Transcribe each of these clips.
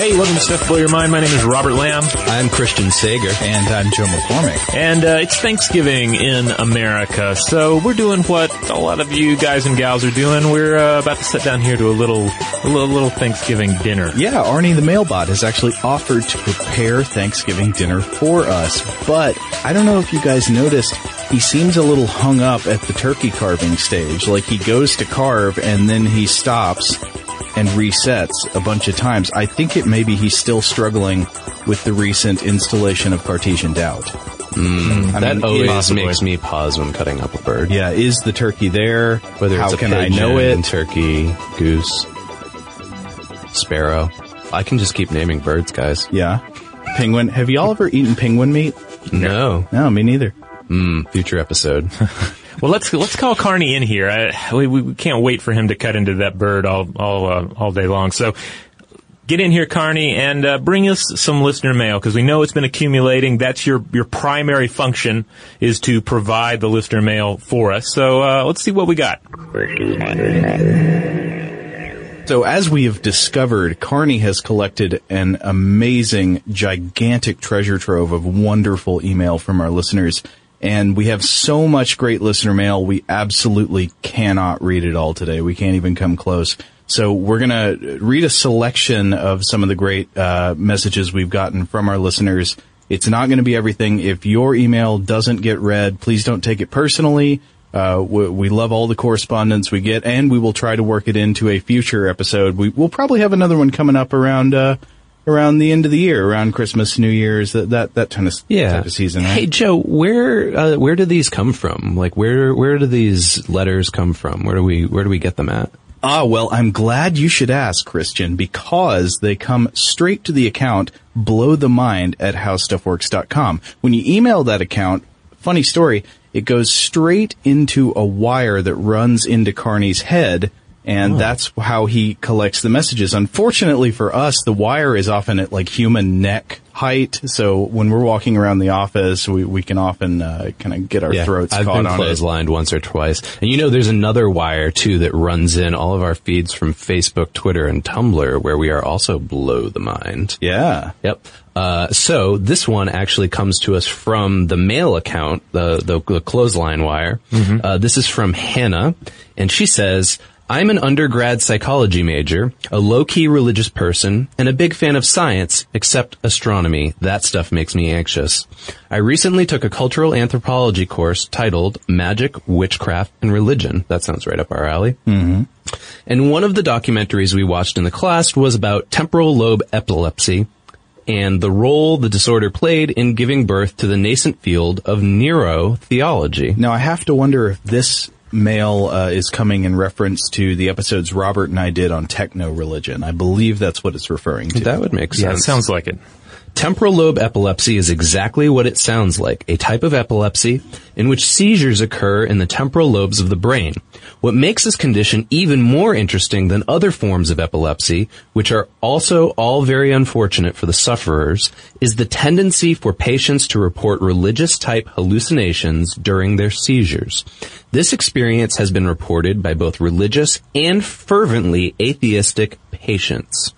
Hey, welcome to Stuff Blow Your Mind. My name is Robert Lamb. I'm Christian Sager. And I'm Joe McCormick. And uh, it's Thanksgiving in America, so we're doing what a lot of you guys and gals are doing. We're uh, about to sit down here to a little, a little, little Thanksgiving dinner. Yeah, Arnie the mailbot has actually offered to prepare Thanksgiving dinner for us, but I don't know if you guys noticed, he seems a little hung up at the turkey carving stage. Like he goes to carve and then he stops and resets a bunch of times. I think it maybe he's still struggling with the recent installation of Cartesian doubt. Mm, that mean, always possibly. makes me pause when cutting up a bird. Yeah, is the turkey there? Whether How it's a can I pigeon, know it? turkey, goose, sparrow. I can just keep naming birds, guys. Yeah. Penguin. Have y'all ever eaten penguin meat? No. No, me neither. Mm, future episode. Well, let's let's call Karnie in here. I, we, we can't wait for him to cut into that bird all all uh, all day long. So. Get in here, Karnie, and uh, bring us some listener mail because we know it's been accumulating. That's your your primary function is to provide the listener mail for us. So uh, let's see what we got. So as we have discovered, Karnie has collected an amazing, gigantic treasure trove of wonderful email from our listeners. And we have so much great listener mail, we absolutely cannot read it all today. We can't even come close. So we're gonna read a selection of some of the great uh, messages we've gotten from our listeners. It's not going to be everything. If your email doesn't get read, please don't take it personally. Uh, we, we love all the correspondence we get, and we will try to work it into a future episode. We, we'll probably have another one coming up around uh, around the end of the year, around Christmas, New Year's, that that that kind of Yeah. type of season. Right? Hey Joe, where uh, where do these come from? Like where where do these letters come from? Where do we where do we get them at? Ah, well, I'm glad you should ask, Christian, because they come straight to the account blow the mind at howstuffworks.com. When you email that account, funny story, it goes straight into a wire that runs into Karnie's head, and that's how he collects the messages. Unfortunately for us, the wire is often at like human neck height, so when we're walking around the office, we, we can often uh, kind of get our throats I've caught been on it. clotheslined once or twice. And you know there's another wire too that runs in all of our feeds from Facebook, Twitter, and Tumblr where we are also below the mind. Yeah. Yep. Uh, so this one actually comes to us from the mail account, the the, the clothesline wire. Uh, this is from Hannah, and she says. I'm an undergrad psychology major, a low-key religious person, and a big fan of science, except astronomy. That stuff makes me anxious. I recently took a cultural anthropology course titled Magic, Witchcraft, and Religion. That sounds right up our alley. Mm-hmm. And one of the documentaries we watched in the class was about temporal lobe epilepsy and the role the disorder played in giving birth to the nascent field of neurotheology. Now I have to wonder if this mail uh, is coming in reference to the episodes Robert and I did on techno religion. I believe that's what it's referring to. That would make sense. Yeah, it sounds like it. Temporal lobe epilepsy is exactly what it sounds like, a type of epilepsy in which seizures occur in the temporal lobes of the brain. What makes this condition even more interesting than other forms of epilepsy, which are also all very unfortunate for the sufferers, is the tendency for patients to report religious type hallucinations during their seizures. This experience has been reported by both religious and fervently atheistic patients.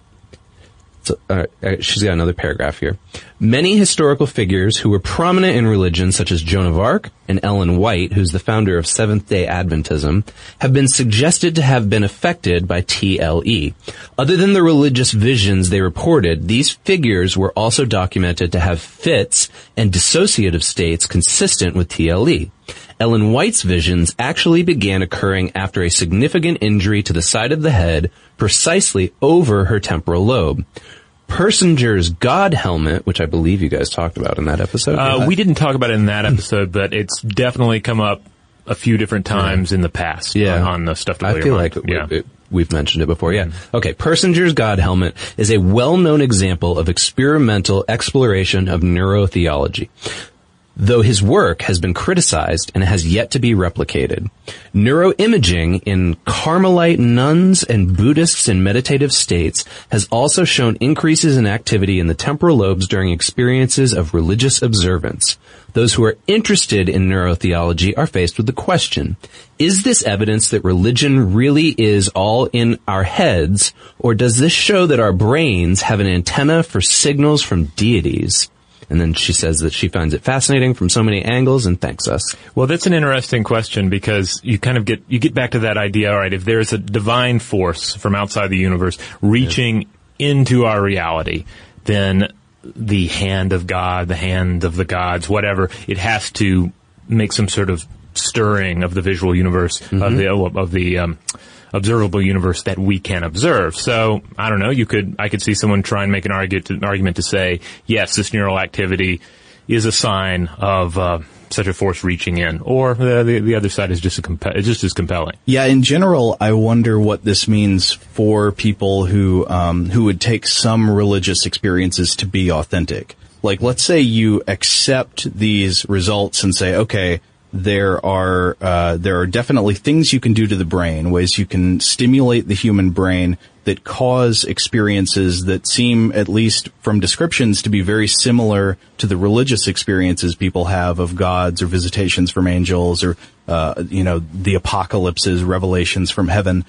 So, uh, she's got another paragraph here. Many historical figures who were prominent in religion, such as Joan of Arc and Ellen White, who's the founder of Seventh day Adventism, have been suggested to have been affected by TLE. Other than the religious visions they reported, these figures were also documented to have fits and dissociative states consistent with TLE. Ellen White's visions actually began occurring after a significant injury to the side of the head, precisely over her temporal lobe. Persinger's God helmet, which I believe you guys talked about in that episode. Uh, we didn't talk about it in that episode, but it's definitely come up a few different times in the past. Yeah. on, on the stuff. To I feel like yeah. it, we've mentioned it before. Yeah. Okay. Persinger's God helmet is a well-known example of experimental exploration of neurotheology. Though his work has been criticized and has yet to be replicated. Neuroimaging in Carmelite nuns and Buddhists in meditative states has also shown increases in activity in the temporal lobes during experiences of religious observance. Those who are interested in neurotheology are faced with the question, is this evidence that religion really is all in our heads, or does this show that our brains have an antenna for signals from deities? And then she says that she finds it fascinating from so many angles and thanks us. Well, that's an interesting question because you kind of get you get back to that idea. All right, if there's a divine force from outside the universe reaching into our reality, then the hand of God, the hand of the gods, whatever, it has to make some sort of stirring of the visual universe of the of the um, observable universe that we can observe. So I don't know. You could I could see someone try and make an argument to, an argument to say yes, this neural activity is a sign of uh, such a force reaching in, or the the, the other side is just a compe- it's just as compelling. Yeah, in general, I wonder what this means for people who um, who would take some religious experiences to be authentic. Like, let's say you accept these results and say, okay, there are uh, there are definitely things you can do to the brain, ways you can stimulate the human brain that cause experiences that seem, at least from descriptions, to be very similar to the religious experiences people have of gods or visitations from angels or uh, you know the apocalypses, revelations from heaven.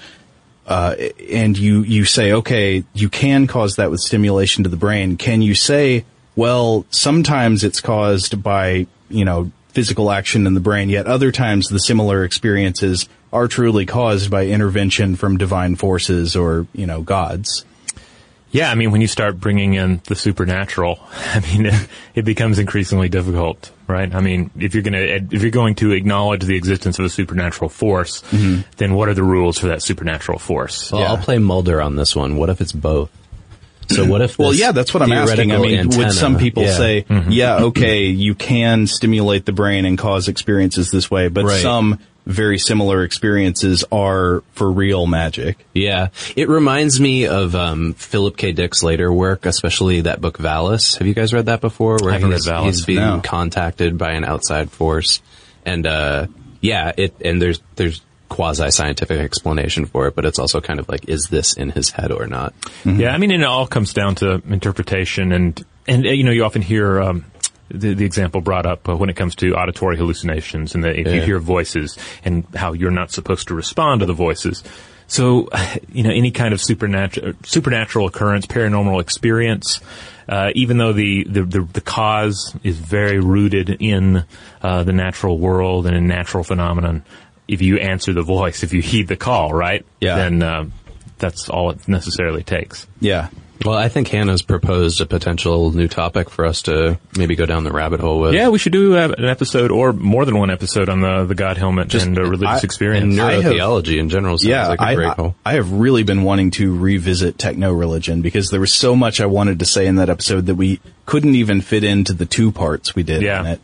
Uh, and you you say, okay, you can cause that with stimulation to the brain. Can you say, well, sometimes it's caused by you know physical action in the brain, yet other times the similar experiences are truly caused by intervention from divine forces or, you know, gods. Yeah, I mean, when you start bringing in the supernatural, I mean, it, it becomes increasingly difficult, right? I mean, if you're going to if you're going to acknowledge the existence of a supernatural force, mm-hmm. then what are the rules for that supernatural force? Well, Yeah. I'll play Mulder on this one. What if it's both? So what if? Well, yeah, that's what I'm asking. I mean, antenna- would some people Yeah. say, yeah, okay, you can stimulate the brain and cause experiences this way, but Right. some very similar experiences are for real magic. Yeah, it reminds me of um, Philip K. Dick's later work, especially that book Valis. Have you guys read that before? Where I haven't he's, read Valis, he's being no. contacted by an outside force, and uh, yeah, it and there's there's quasi scientific explanation for it, but it's also kind of like, is this in his head or not? Yeah, I mean, it all comes down to interpretation, and and uh, you know, you often hear um, the the example brought up uh, when it comes to auditory hallucinations, and that if you hear voices and how you're not supposed to respond to the voices. So, you know, any kind of supernatural supernatural occurrence, paranormal experience, uh, even though the, the, the, the cause is very rooted in uh, the natural world and in natural phenomenon, if you answer the voice, if you heed the call, right? Yeah. Then uh, that's all it necessarily takes. Yeah. Well, I think Hannah's proposed a potential new topic for us to maybe go down the rabbit hole with. Yeah, we should do uh, an episode or more than one episode on the the God helmet and uh, religious I- experience. and I have- neurotheology in general sounds yeah, like a I, great I. I have really been wanting to revisit techno religion because there was so much I wanted to say in that episode that we couldn't even fit into the two parts we did on it. Yeah.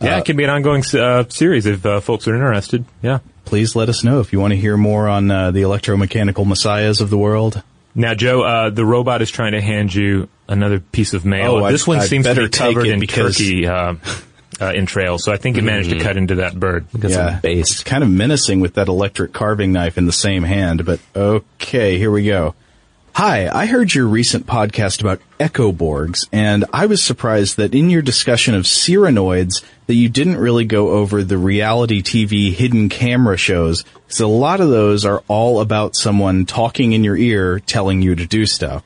On it. yeah, it can be an ongoing uh, series if uh, folks are interested. Yeah. Please let us know if you want to hear more on uh, the electromechanical messiahs of the world. Now, Joe, uh, the robot is trying to hand you another piece of mail. Oh, I- this one I seems to better be covered take in because- turkey uh, uh, entrails, so I think it managed to cut into that bird. Got some bass. It's kind of menacing with that electric carving knife in the same hand, but okay, here we go. Hi, I heard your recent podcast about echoborgs, and I was surprised that in your discussion of cyranoids that you didn't really go over the reality TV hidden camera shows, because a lot of those are all about someone talking in your ear telling you to do stuff.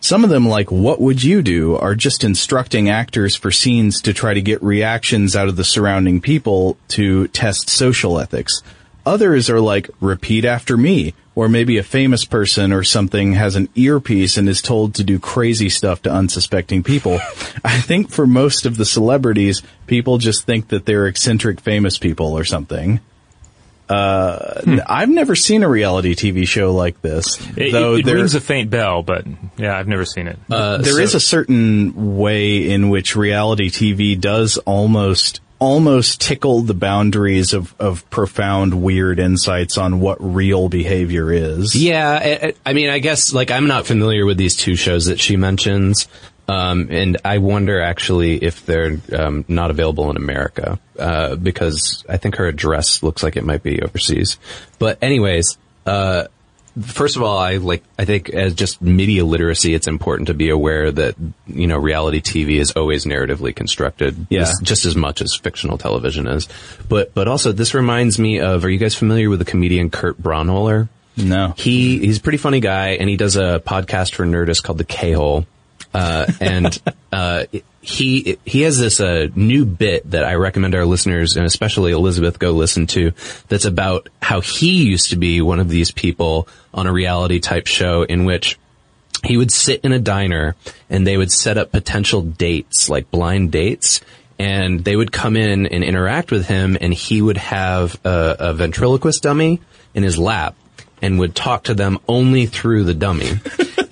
Some of them, like What Would You Do, are just instructing actors for scenes to try to get reactions out of the surrounding people to test social ethics. Others are like Repeat After Me, or maybe a famous person or something has an earpiece and is told to do crazy stuff to unsuspecting people. I think for most of the celebrities, people just think that they're eccentric famous people or something. Uh, I've never seen a reality TV show like this. It, though it, it there- rings a faint bell, but yeah, I've never seen it. Uh, there so- is a certain way in which reality TV does almost almost tickle the boundaries of, of profound weird insights on what real behavior is. Yeah, I- I mean, I guess like I'm not familiar with these two shows that she mentions, Um, and I wonder actually if they're um, not available in America uh, because I think her address looks like it might be overseas. But anyways, uh, first of all, I like I think as just media literacy, it's important to be aware that you know reality TV is always narratively constructed, Yeah. just, just as much as fictional television is. But but also this reminds me of. Are you guys familiar with the comedian Kurt Braunohler? No. He he's a pretty funny guy, and he does a podcast for Nerdist called The K Ohle. Uh, and uh, he he has this uh, new bit that I recommend our listeners and especially Elizabeth go listen to. That's about how he used to be one of these people on a reality type show in which he would sit in a diner and they would set up potential dates, like blind dates, and they would come in and interact with him and he would have a, a ventriloquist dummy in his lap and would talk to them only through the dummy.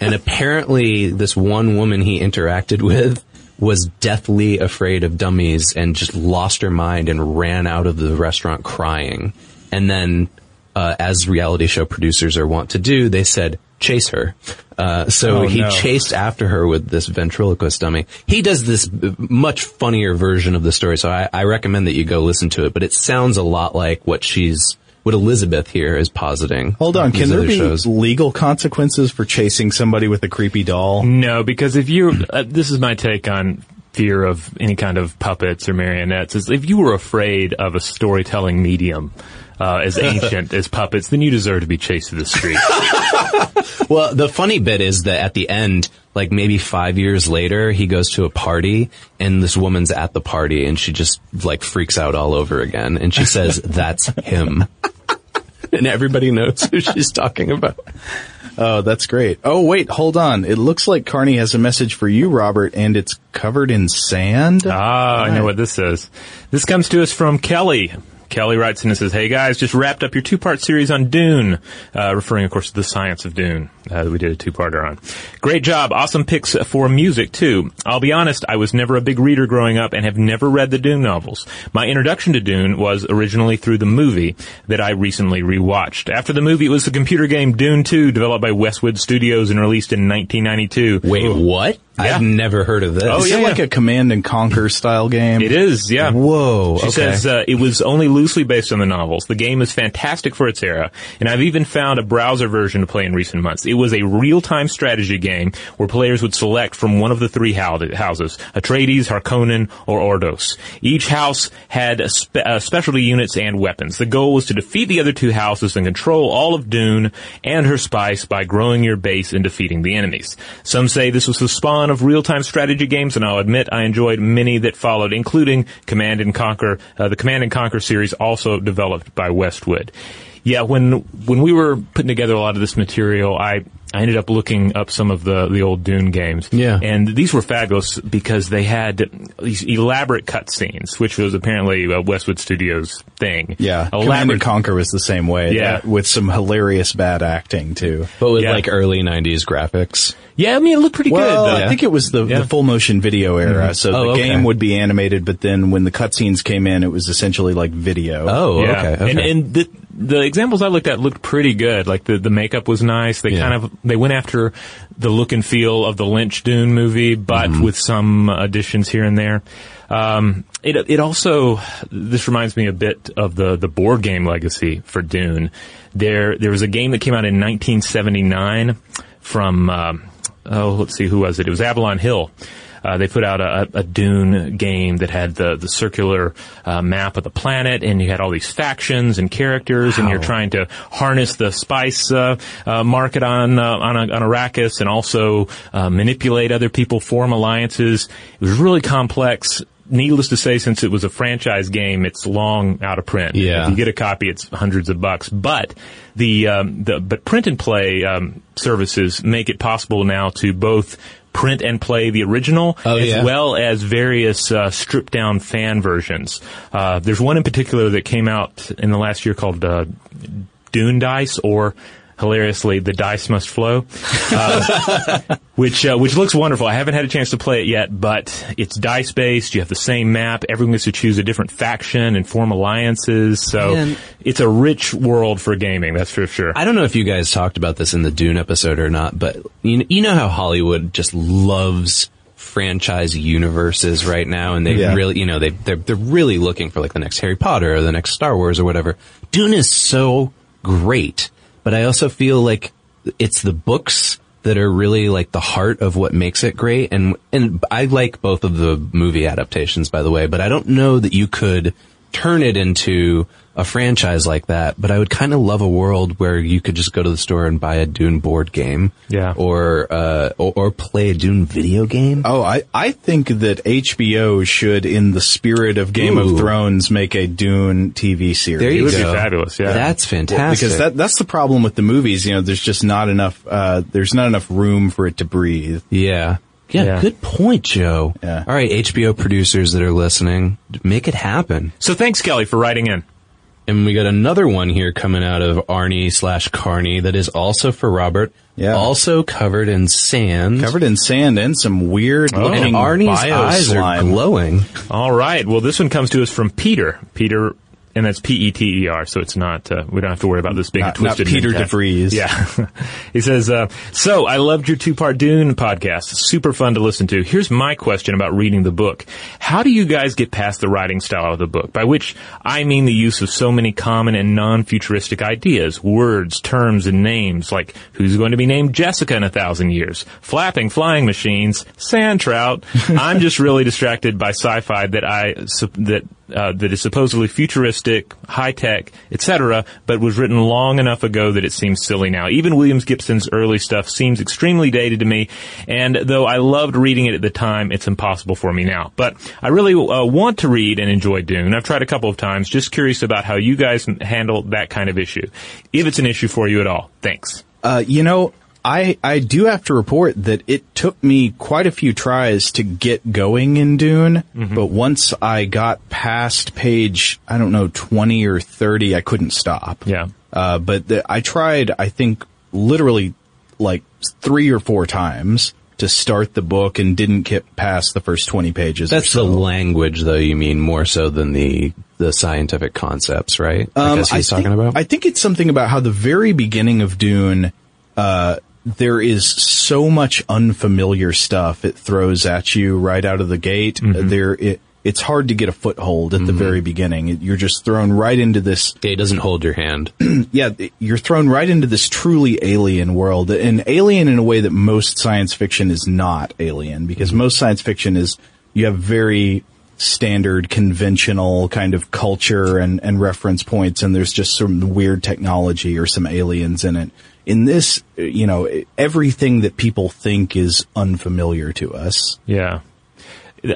And apparently this one woman he interacted with was deathly afraid of dummies and just lost her mind and ran out of the restaurant crying. And then uh, as reality show producers are wont to do, they said, chase her. Uh, so Oh, he no. chased after her with this ventriloquist dummy. He does this much funnier version of the story, so I, I recommend that you go listen to it, but it sounds a lot like what she's, what Elizabeth here is positing. Hold on. These Can there be shows. legal consequences for chasing somebody with a creepy doll? No, because if you're, uh, this is my take on fear of any kind of puppets or marionettes, is if you were afraid of a storytelling medium, uh, as ancient as puppets, then you deserve to be chased to the street. Well, the funny bit is that at the end, like maybe five years later, he goes to a party and this woman's at the party and she just like freaks out all over again and she says, that's him. and everybody knows who she's talking about. Oh, that's great. Oh, wait, hold on. It looks like Karnie has a message for you, Robert, and it's covered in sand. Ah, I know what this is. This comes to us from Kelly. Kelly writes in and says, Hey guys, just wrapped up your two-part series on Dune, uh, referring of course to the science of Dune, uh, that we did a two-parter on. Great job. Awesome picks for music too. I'll be honest, I was never a big reader growing up and have never read the Dune novels. My introduction to Dune was originally through the movie that I recently rewatched. After the movie, it was the computer game Dune 2 developed by Westwood Studios and released in 1992. Wait, what? Yeah. I've never heard of this. Oh, Is yeah. it like a command and conquer style game? It is, yeah. Whoa. She okay. says uh, it was only loosely based on the novels. The game is fantastic for its era, and I've even found a browser version to play in recent months. It was a real-time strategy game where players would select from one of the three hou- houses: Atreides, Harkonnen, or Ordos. Each house had spe- uh, specialty units and weapons. The goal was to defeat the other two houses and control all of Dune and her spice by growing your base and defeating the enemies. Some say this was the spawn of real-time strategy games, and I'll admit I enjoyed many that followed, including Command and Conquer. Uh, the Command and Conquer series, also developed by Westwood. Yeah, when when we were putting together a lot of this material, I I ended up looking up some of the the old Dune games. Yeah. and these were fabulous because they had these elaborate cutscenes, which was apparently a Westwood Studios thing. Yeah. Command and Conquer was the same way. Yeah. that- with some hilarious bad acting too. but with yeah. like early 90s graphics. Yeah, I mean it looked pretty Well, good. Though. I think it was the, Yeah. the full motion video era. Mm-hmm. So Oh, the okay. game would be animated, but then when the cutscenes came in, it was essentially like video. Oh, Yeah. okay. okay. And and the the examples I looked at looked pretty good. Like the the makeup was nice. They Yeah. kind of they went after the look and feel of the Lynch Dune movie, but Mm-hmm. with some additions here and there. Um, it it also this reminds me a bit of the the board game legacy for Dune. There there was a game that came out in 1979 from um, oh let's see who was it? It was Avalon Hill. Uh, they put out a, a Dune game that had the the circular uh, map of the planet, and you had all these factions and characters, and you're trying to harness the spice uh, uh, market on uh, on, on Arrakis, and also uh, manipulate other people, form alliances. It was really complex. Needless to say, since it was a franchise game, it's long out of print. Yeah. If you get a copy, it's hundreds of bucks. But the um, the but print and play um, services make it possible now to both print and play the original Oh, as yeah. well as various uh, stripped down fan versions. Uh, there's one in particular that came out in the last year called uh, Dune Dice or hilariously the dice must flow uh, which uh, which looks wonderful i haven't had a chance to play it yet but it's dice based you have the same map everyone gets to choose a different faction and form alliances so Man. it's a rich world for gaming that's for sure I don't know if you guys talked about this in the Dune episode or not, but you, you know how Hollywood just loves franchise universes right now, and they Yeah. really, you know, they they're they're really looking for like the next Harry Potter or the next Star Wars or whatever. Dune is so great, but I also feel like it's the books that are really like the heart of what makes it great. And and I like both of the movie adaptations, by the way, but I don't know that you could turn it into a franchise like that. But I would kind of love a world where you could just go to the store and buy a Dune board game, Yeah. or uh, or, or play a Dune video game. Oh, I, I think that HBO should, in the spirit of Game Ooh. of Thrones, make a Dune TV series. there you would be go. fabulous, yeah. that's fantastic. because that that's the problem with the movies. You know, there's just not enough. Uh, there's not enough room for it to breathe. Yeah. Yeah, Yeah. good point, Joe. Yeah. All right, HBO producers that are listening, make it happen. So thanks, Kelly, for writing in. And we got another one here coming out of Arnie slash Karnie that is also for Robert. Yeah. Also covered in sand. Covered in sand and some weird oh. and looking Arnie's bio eyes slime. are glowing. All right. Well, this one comes to us from Peter. Peter, and that's P-E-T-E-R, so it's not, uh, we don't have to worry about this being Not- a twisted not Peter. DeVries. Yeah. he says, uh, so I loved your two-part Dune podcast. Super fun to listen to. Here's my question about reading the book. How do you guys get past the writing style of the book? By which I mean the use of so many common and non-futuristic ideas, words, terms, and names, like who's going to be named Jessica in a thousand years, flapping flying machines, sand trout. I'm just really distracted by sci-fi that I, that uh, that is supposedly futuristic, high tech, etc., but was written long enough ago that it seems silly now. Even Williams Gibson's early stuff seems extremely dated to me, and though I loved reading it at the time, it's impossible for me now. But I really uh, want to read and enjoy Dune. I've tried a couple of times. Just curious about how you guys handle that kind of issue, if it's an issue for you at all. Thanks. Uh, you know, I I do have to report that it took me quite a few tries to get going in Dune, but once I got past page I don't know twenty or thirty, I couldn't stop. Yeah. Uh, but the, I tried, I think, literally like three or four times to start the book and didn't get past the first twenty pages. or That's so. the language, though. You mean more so than the the scientific concepts, right? I guess he's Um, I talking think, about. I think it's something about how the very beginning of Dune, uh, there is so much unfamiliar stuff it throws at you right out of the gate. Uh, There, it, it's hard to get a foothold at the very beginning. You're just thrown right into this it doesn't hold your hand. yeah, you're thrown right into this truly alien world, and alien in a way that most science fiction is not alien, because most science fiction is you have very standard, conventional kind of culture and, and reference points, and there's just some weird technology or some aliens in it. In this, you know, everything that people think is unfamiliar to us. Yeah.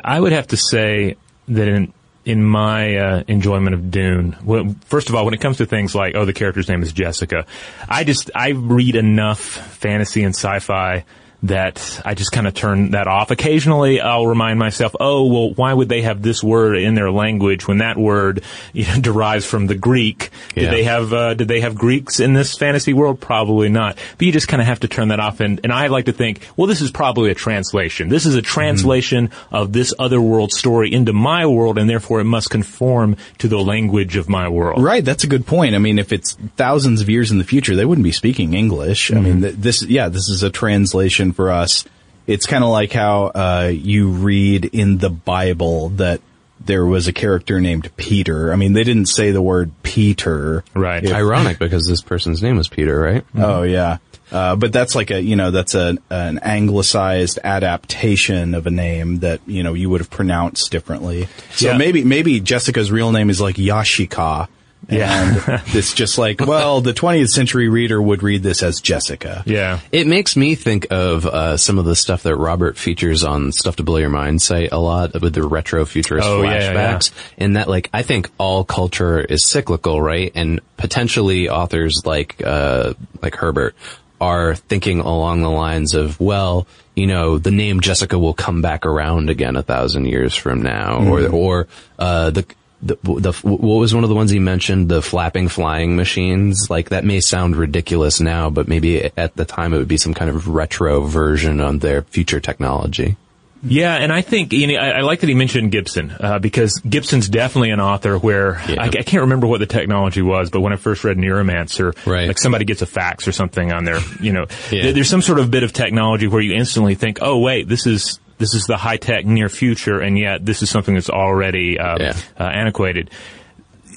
I would have to say that in in my uh, enjoyment of Dune, well, first of all, when it comes to things like oh, the character's name is Jessica, I just I read enough fantasy and sci-fi that I just kind of turn that off. Occasionally, I'll remind myself, oh, well, why would they have this word in their language when that word you know, derives from the Greek? Did Yeah. they have uh, did they have Greeks in this fantasy world? Probably not. But you just kind of have to turn that off. And, and I like to think, well, this is probably a translation. This is a translation of this other world story into my world, and therefore it must conform to the language of my world. Right, that's a good point. I mean, if it's thousands of years in the future, they wouldn't be speaking English. I mean, th- this, yeah, this is a translation for us. It's kind of like how uh, you read in the Bible that there was a character named Peter. I mean, they didn't say the word Peter. Right. If- Ironic because this person's name was Peter, right? Oh yeah. Uh, but that's like a, you know, that's a, an anglicized adaptation of a name that, you know, you would have pronounced differently. So Yeah. maybe, maybe Jessica's real name is like Yashika. Yeah. And it's just like, well, the 20th century reader would read this as Jessica. Yeah. It makes me think of uh, some of the stuff that Robert features on Stuff to Blow Your Mind site a lot with the retro futurist Oh, yeah, yeah, flashbacks. And that, like, I think all culture is cyclical, right? And potentially authors like, uh, like Herbert are thinking along the lines of, well, you know, the name Jessica will come back around again a thousand years from now, or, or, uh, the, the, the, what was one of the ones he mentioned? The flapping flying machines. Like that may sound ridiculous now, but maybe at the time it would be some kind of retro version on their future technology. Yeah, and I think you know, I, I like that he mentioned Gibson uh, because Gibson's definitely an author where Yeah. I, I can't remember what the technology was, but when I first read Neuromancer, Right. like somebody gets a fax or something on there, you know, Yeah. there- there's some sort of bit of technology where you instantly think, oh wait, this is this is the high tech near future, and yet this is something that's already uh, Yeah. uh, antiquated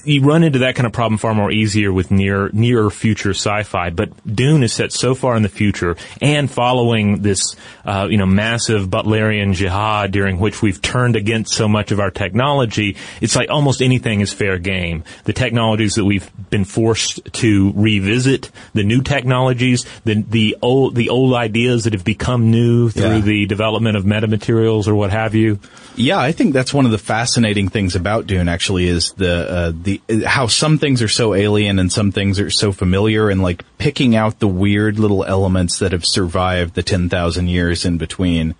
you run into that kind of problem far more easier with near nearer future sci-fi. But Dune is set so far in the future and following this, uh, you know, massive Butlerian jihad during which we've turned against so much of our technology. It's like almost anything is fair game. The technologies that we've been forced to revisit, the new technologies, the the old the old ideas that have become new through Yeah. the development of metamaterials or what have you. Yeah, I think that's one of the fascinating things about Dune. Actually, is the uh, the how some things are so alien and some things are so familiar, and like picking out the weird little elements that have survived the ten thousand years in between.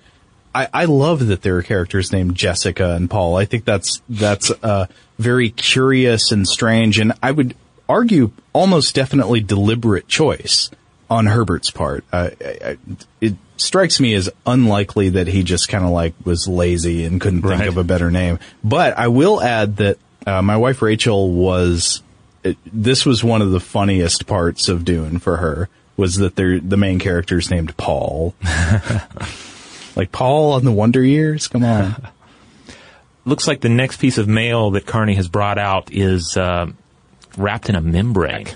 I, I love that there are characters named Jessica and Paul. I think that's that's uh, very curious and strange, and I would argue almost definitely deliberate choice on Herbert's part. Uh, I, I, it strikes me as unlikely that he just kind of like was lazy and couldn't think Right. of a better name. But I will add that uh, my wife Rachel was. It, this was one of the funniest parts of Dune for her was that they're, the main character is named Paul. like Paul on the Wonder Years. Come on. looks like the next piece of mail that Karnie has brought out is uh, wrapped in a membrane.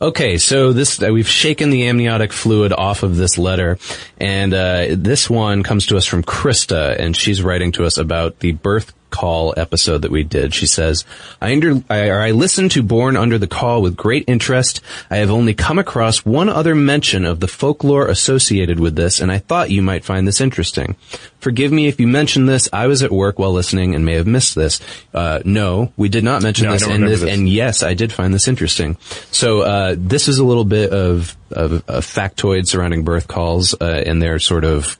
Okay, so this uh, we've shaken the amniotic fluid off of this letter, and uh, this one comes to us from Krista, and she's writing to us about the birth caul episode that we did. She says, I, under, I, or I listened to Born Under the Caul with great interest. I have only come across one other mention of the folklore associated with this, and I thought you might find this interesting. Forgive me if you mentioned this. I was at work while listening and may have missed this. Uh, no, we did not mention No, this, and this, this. and yes, I did find this interesting. So uh, this is a little bit of, of a factoid surrounding birth cauls uh, and their sort of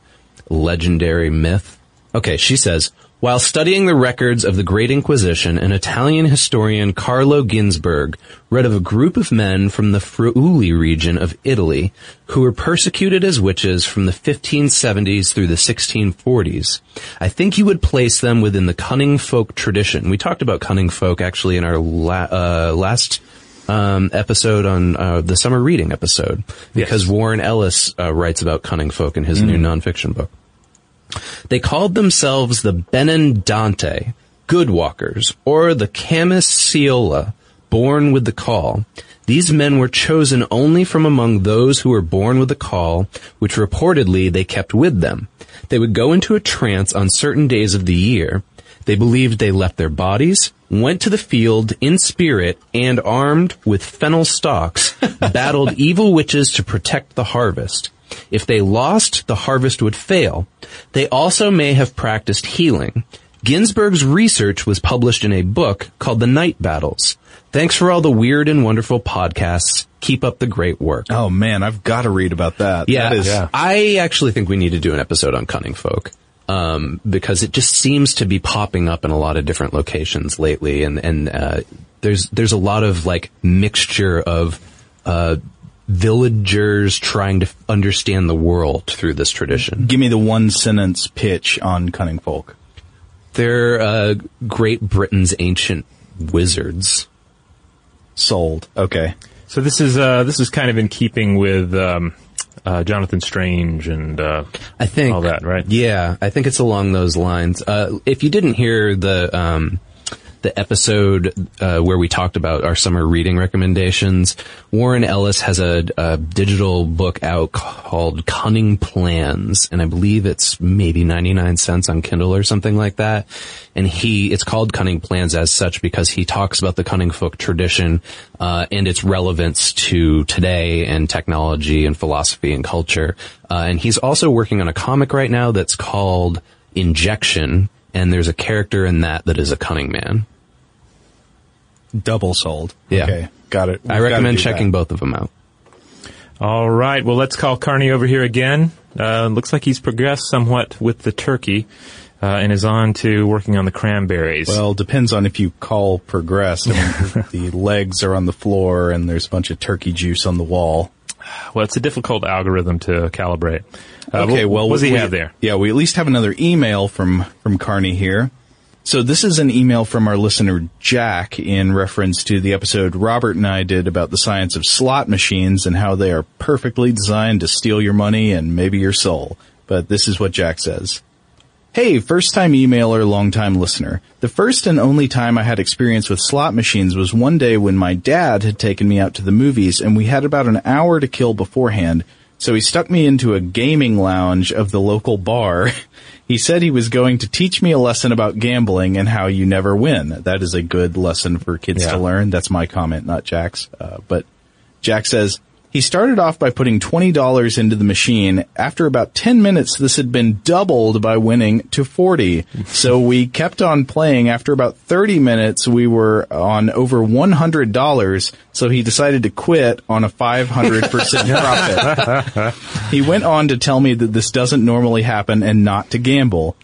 legendary myth. Okay, she says, while studying the records of the Great Inquisition, an Italian historian Carlo Ginzburg read of a group of men from the Friuli region of Italy who were persecuted as witches from the 1570s through the 1640s. I think you would place them within the cunning folk tradition. We talked about cunning folk actually in our la- uh, last um, episode on uh, the summer reading episode because Warren Ellis uh, writes about cunning folk in his new nonfiction book. They called themselves the Benandanti, good walkers, or the Camisciola, born with the caul. These men were chosen only from among those who were born with the caul, which reportedly they kept with them. They would go into a trance on certain days of the year. They believed they left their bodies, went to the field in spirit, and armed with fennel stalks, battled evil witches to protect the harvest. If they lost, the harvest would fail. They also may have practiced healing. Ginzburg's research was published in a book called The Night Battles. Thanks for all the weird and wonderful podcasts. Keep up the great work. Oh man, I've got to read about that. Yeah, that is, yeah. I actually think we need to do an episode on cunning folk. Um, because it just seems to be popping up in a lot of different locations lately, and and uh, there's there's a lot of like mixture of uh, villagers trying to understand the world through this tradition. Give me the one sentence pitch on cunning folk. They're uh, Great Britain's ancient wizards. Sold. Okay. So this is uh, this is kind of in keeping with um, uh, Jonathan Strange and uh, I think all that, right? Yeah, I think it's along those lines. Uh, if you didn't hear the um, the episode uh, where we talked about our summer reading recommendations, Warren Ellis has a, a digital book out called Cunning Plans, and I believe it's maybe ninety nine cents on Kindle or something like that. And he, it's called Cunning Plans as such because he talks about the cunning folk tradition uh, and its relevance to today and technology and philosophy and culture. Uh, and he's also working on a comic right now that's called Injection, and there's a character in that that is a cunning man. Double sold. Yeah. Okay. Got it. I We've recommend checking that. both of them out. All right. Well, let's call Karnie over here again. Uh, looks like he's progressed somewhat with the turkey uh, and is on to working on the cranberries. Well, depends on if you call progressed. I mean, the legs are on the floor and there's a bunch of turkey juice on the wall. Well, it's a difficult algorithm to calibrate. Uh, Okay, well, what does he we- have there? Yeah, we at least have another email from from Karnie here. So this is an email from our listener Jack in reference to the episode Robert and I did about the science of slot machines and how they are perfectly designed to steal your money and maybe your soul. But this is what Jack says. Hey, first time emailer, long time listener. The first and only time I had experience with slot machines was one day when my dad had taken me out to the movies and we had about an hour to kill beforehand. So he stuck me into a gaming lounge of the local bar. He said he was going to teach me a lesson about gambling and how you never win. That is a good lesson for kids Yeah. to learn. That's my comment, not Jack's. Uh, but Jack says, he started off by putting $20 into the machine. After about 10 minutes, this had been doubled by winning to 40. So we kept on playing. After about 30 minutes, we were on over $100. So he decided to quit on a 500% profit. He went on to tell me that this doesn't normally happen and not to gamble.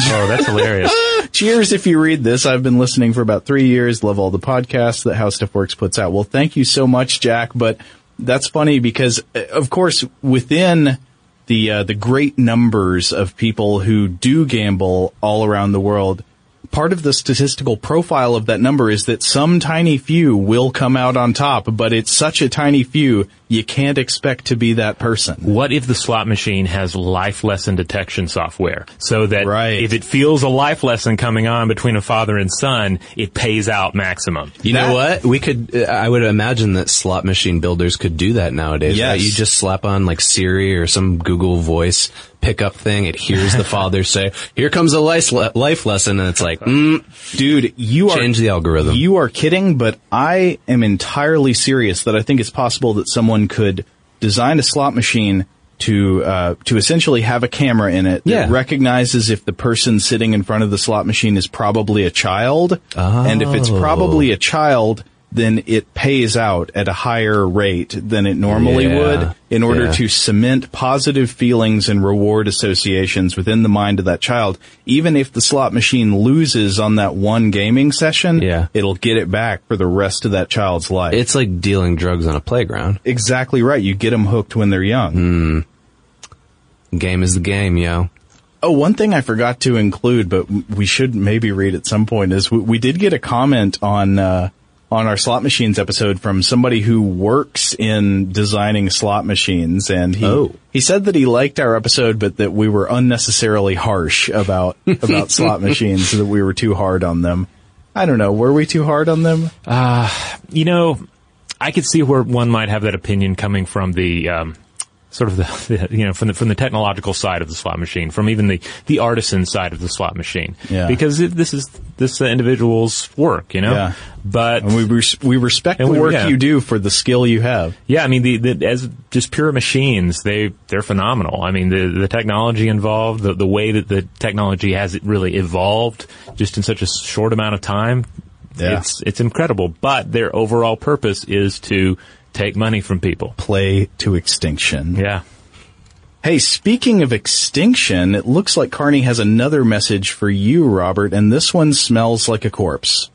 Oh, that's hilarious. Cheers if you read this. I've been listening for about three years. Love all the podcasts that How Stuff Works puts out. Well, thank you so much, Jack. But that's funny because, uh, of course, within the uh, the great numbers of people who do gamble all around the world, part of the statistical profile of that number is that some tiny few will come out on top. But it's such a tiny few, you can't expect to be that person. What if the slot machine has life lesson detection software so that Right. if it feels a life lesson coming on between a father and son, it pays out maximum? You That- know what? We could. uh, I would imagine that slot machine builders could do that nowadays. Yeah. right? You just slap on like Siri or some Google Voice pickup thing. It hears the father say, "Here comes a life le- life lesson," and it's like, mm, Dude, you are change the algorithm. You are kidding, but I am entirely serious that I think it's possible that someone could design a slot machine to uh, to essentially have a camera in it that Yeah. recognizes if the person sitting in front of the slot machine is probably a child, and if it's Oh. probably a child, then it pays out at a higher rate than it normally Yeah. would in order Yeah. to cement positive feelings and reward associations within the mind of that child. Even if the slot machine loses on that one gaming session, Yeah. it'll get it back for the rest of that child's life. it's like dealing drugs on a playground. exactly right. You get them hooked when they're young. Game is the game, yo. Oh, one thing I forgot to include, but we should maybe read at some point is we, we did get a comment on uh, on our slot machines episode from somebody who works in designing slot machines, and he Oh. he said that he liked our episode, but that we were unnecessarily harsh about about slot machines, that we were too hard on them. I don't know. Were we too hard on them? You know, I could see where one might have that opinion coming from the um, sort of the, the you know from the from the technological side of the slot machine, from even the the artisan side of the slot machine. Yeah. Because it, this is this uh, individual's work, you know. Yeah. But And we res- we respect And the we- work yeah. you do for the skill you have. Yeah, I mean, the, the as just pure machines, they they're phenomenal. I mean, the the technology involved, the the way that the technology has it really evolved just in such a short amount of time, Yeah. it's it's incredible. But their overall purpose is to take money from people. Play to extinction. Yeah. Hey, speaking of extinction, it looks like Karnie has another message for you, Robert, and this one smells like a corpse.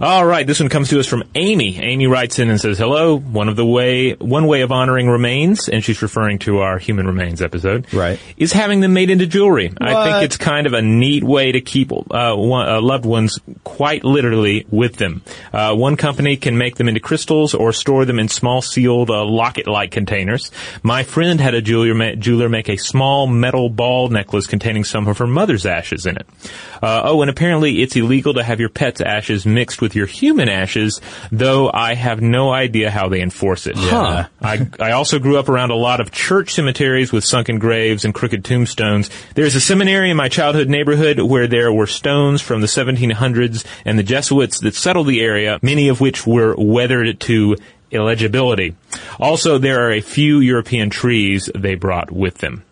All right, this one comes to us from Amy. Amy writes in and says, "Hello. One of the way, one way of honoring remains, and she's referring to our human remains episode, Right. Is having them made into jewelry. I think it's kind of a neat way to keep uh, one, uh, loved ones quite literally with them. Uh, one company can make them into crystals or store them in small sealed uh, locket-like containers. My friend had a jeweler, ma- jeweler make a small metal ball necklace containing some of her mother's ashes in it. Uh, oh, and apparently it's illegal to have your pet's ashes mixed with your human ashes, though I have no idea how they enforce it. Huh. I, I also grew up around a lot of church cemeteries with sunken graves and crooked tombstones. There's a seminary in my childhood neighborhood where there were stones from the 1700s and the Jesuits that settled the area, many of which were weathered to illegibility. Also, there are a few European trees they brought with them.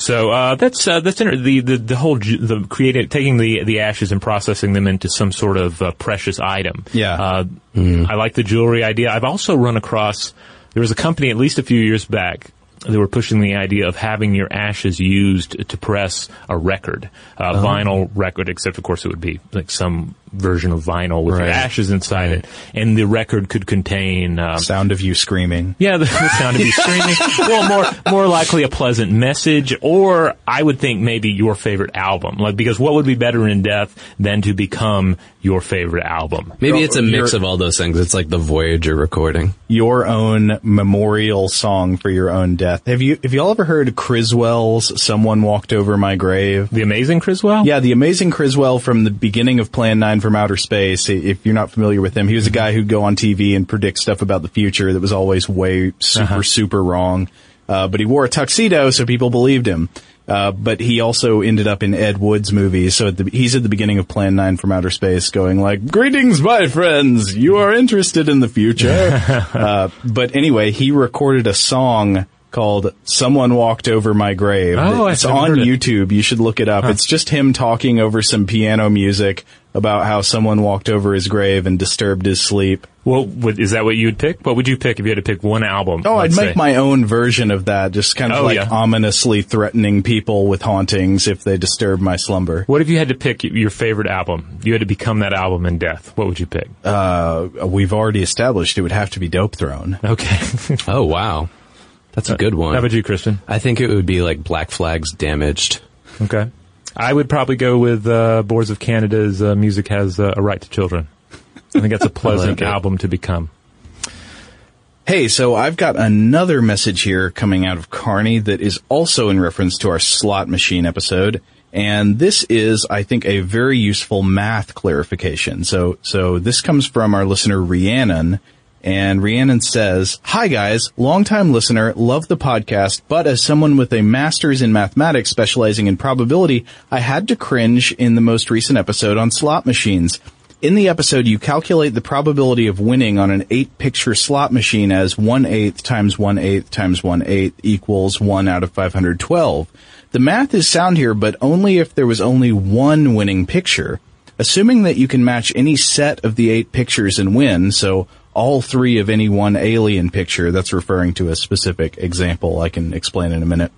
So uh, that's uh, that's inter- the, the the whole ju- the creating taking the the ashes and processing them into some sort of uh, precious item. Yeah. uh, I like the jewelry idea. I've also run across there was a company at least a few years back. They were pushing the idea of having your ashes used to press a record, a vinyl record. Except, of course, it would be like some version of vinyl with Right. ashes inside it, and the record could contain. Um, Sound of you screaming. yeah, the, the sound of you screaming. Well, more more likely a pleasant message, or I would think maybe your favorite album. Like because what would be better in death than to become your favorite album? Maybe it's a mix You're- of all those things. It's like the Voyager recording. Your own memorial song for your own death. Have you have you all ever heard Criswell's "Someone Walked Over My Grave"? The Amazing Criswell. Yeah, the amazing Criswell from the beginning of Plan 9 from Outer Space. If you're not familiar with him, he was a guy who'd go on TV and predict stuff about the future that was always way super, super wrong. Uh, but he wore a tuxedo, so people believed him. Uh, but he also ended up in Ed Wood's movies. So at the, he's at the beginning of Plan 9 from Outer Space going like, greetings, my friends. You are interested in the future. uh, but anyway, he recorded a song called Someone Walked Over My Grave. Oh, I it's haven't on heard it. YouTube. You should look it up. It's just him talking over some piano music about how someone walked over his grave and disturbed his sleep. Well, would, is that what you would pick? What would you pick if you had to pick one album? Oh, I'd let's make say? my own version of that, just kind of Oh, like yeah. ominously threatening people with hauntings if they disturb my slumber. What if you had to pick your favorite album? You had to become that album in death. What would you pick? Uh, we've already established it would have to be Dope Throne. Okay. Oh wow, that's a good one. How about you, Christian? I think it would be like Black Flag's Damaged. Okay. I would probably go with uh, Boards of Canada's uh, Music Has uh, a Right to Children. I think that's a pleasant it. album to become. Hey, so I've got another message here coming out of Karnie that is also in reference to our slot machine episode. And this is, I think, a very useful math clarification. So, so this comes from our listener Rhiannon. And Rhiannon says, Hi guys, longtime listener, love the podcast, but as someone with a master's in mathematics specializing in probability, I had to cringe in the most recent episode on slot machines. In the episode, you calculate the probability of winning on an eight picture slot machine as one eighth times one eighth times one eighth equals one out of 512. The math is sound here, but only if there was only one winning picture. Assuming that you can match any set of the eight pictures and win, so all three of any one alien picture, that's referring to a specific example I can explain in a minute.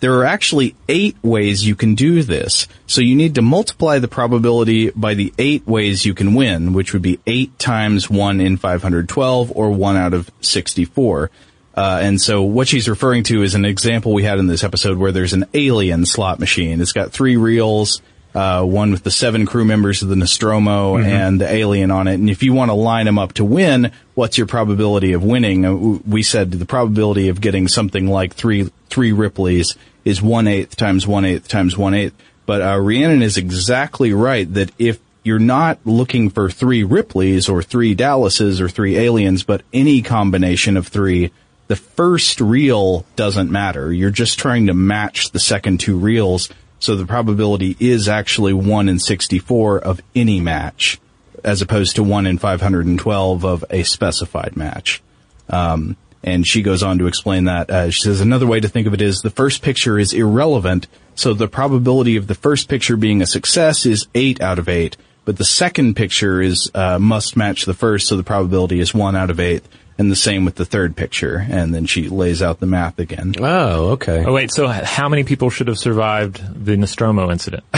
There are actually eight ways you can do this. So you need to multiply the probability by the eight ways you can win, which would be eight times one in 512 or one out of 64. Uh, and so what she's referring to is an example we had in this episode where there's an alien slot machine. It's got three reels, uh, one with the seven crew members of the Nostromo and the alien on it. And if you want to line them up to win, what's your probability of winning? Uh, We said the probability of getting something like three, three Ripleys is one eighth times one eighth times one eighth. But, uh, Rhiannon is exactly right that if you're not looking for three Ripleys or three Dallases or three aliens, but any combination of three, the first reel doesn't matter. You're just trying to match the second two reels. So the probability is actually 1 in 64 of any match, as opposed to 1 in 512 of a specified match. Um, and she goes on to explain that. Uh, she says another way to think of it is the first picture is irrelevant, so the probability of the first picture being a success is eight out of eight. But the second picture is uh, must match the first, so the probability is one out of eight, and the same with the third picture. And then she lays out the math again. Oh, okay. Oh wait, so how many people should have survived the Nostromo incident?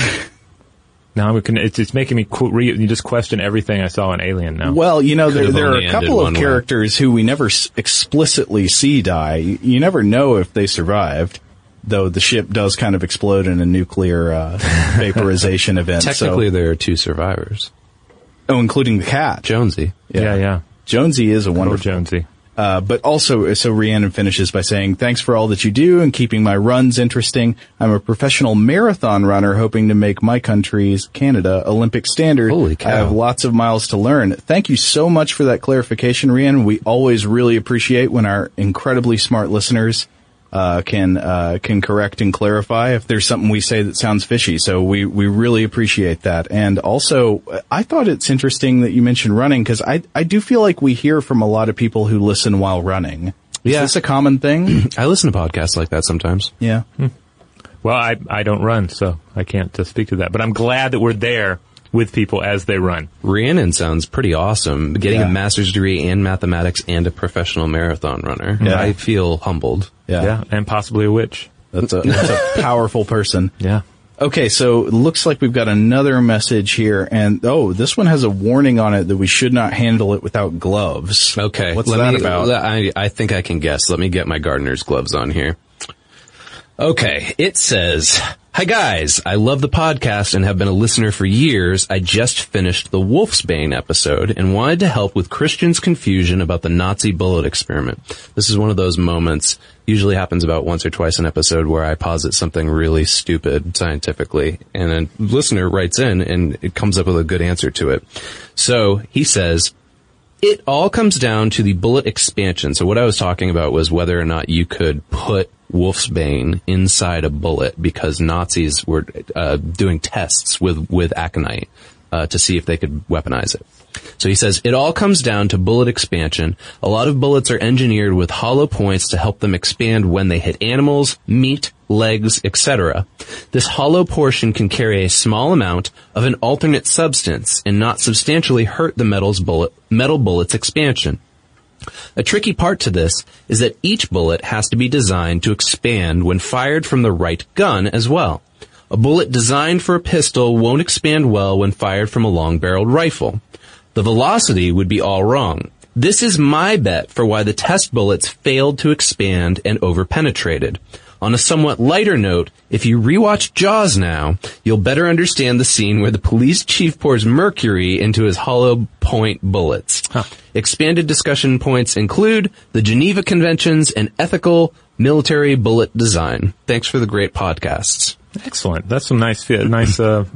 now I'm, con- it's, it's making me qu- re- you just question everything I saw in Alien now. Well, you know, there, there are a couple of one way. characters who we never s- explicitly see die. You, you never know if they survived, though the ship does kind of explode in a nuclear uh, vaporization event. so- Technically, there are two survivors. oh, including the cat. Jonesy. yeah, yeah. Jonesy is a wonderful. Jonesy. Uh, but also, so Rhiannon finishes by saying, thanks for all that you do and keeping my runs interesting. I'm a professional marathon runner hoping to make my country's, Canada, Olympic standard. Holy cow. I have lots of miles to learn. Thank you so much for that clarification, Rhiannon. We always really appreciate when our incredibly smart listeners uh, can uh, can correct and clarify if there's something we say that sounds fishy. So we we really appreciate that. And also, I thought it's interesting that you mentioned running because I I do feel like we hear from a lot of people who listen while running. Is Yeah. this a common thing? I listen to podcasts like that sometimes. yeah. Well, I I don't run, so I can't uh, speak to that. But I'm glad that we're there with people as they run. Rhiannon sounds pretty awesome. Getting Yeah. a master's degree in mathematics and a professional marathon runner. Yeah. I feel humbled. Yeah. Yeah, and possibly a witch. That's a that's a powerful person. Yeah. Okay, so it looks like we've got another message here, and oh, this one has a warning on it that we should not handle it without gloves. Okay. what's let that me- about? I, I think I can guess. Let me get my gardener's gloves on here. Okay. It says, Hi guys, I love the podcast and have been a listener for years. I just finished the Wolfsbane episode and wanted to help with Christian's confusion about the Nazi bullet experiment. This is one of those moments, usually happens about once or twice an episode where I posit something really stupid scientifically and a listener writes in and it comes up with a good answer to it. So he says, it all comes down to the bullet expansion. So what I was talking about was whether or not you could put Wolfsbane inside a bullet because Nazis were uh, doing tests with with aconite uh, to see if they could weaponize it. So he says it all comes down to bullet expansion. A lot of bullets are engineered with hollow points to help them expand when they hit animals, meat, legs, etc. This hollow portion can carry a small amount of an alternate substance and not substantially hurt the metal's bullet, metal bullet's expansion. A tricky part to this is that each bullet has to be designed to expand when fired from the right gun as well. A bullet designed for a pistol won't expand well when fired from a long-barreled rifle. The velocity would be all wrong. This is my bet for why the test bullets failed to expand and over-penetrated. On a somewhat lighter note, if you rewatch Jaws now, you'll better understand the scene where the police chief pours mercury into his hollow point bullets. Expanded discussion points include the Geneva Conventions and ethical military bullet design. Thanks for the great podcasts. Excellent. That's some nice, nice uh,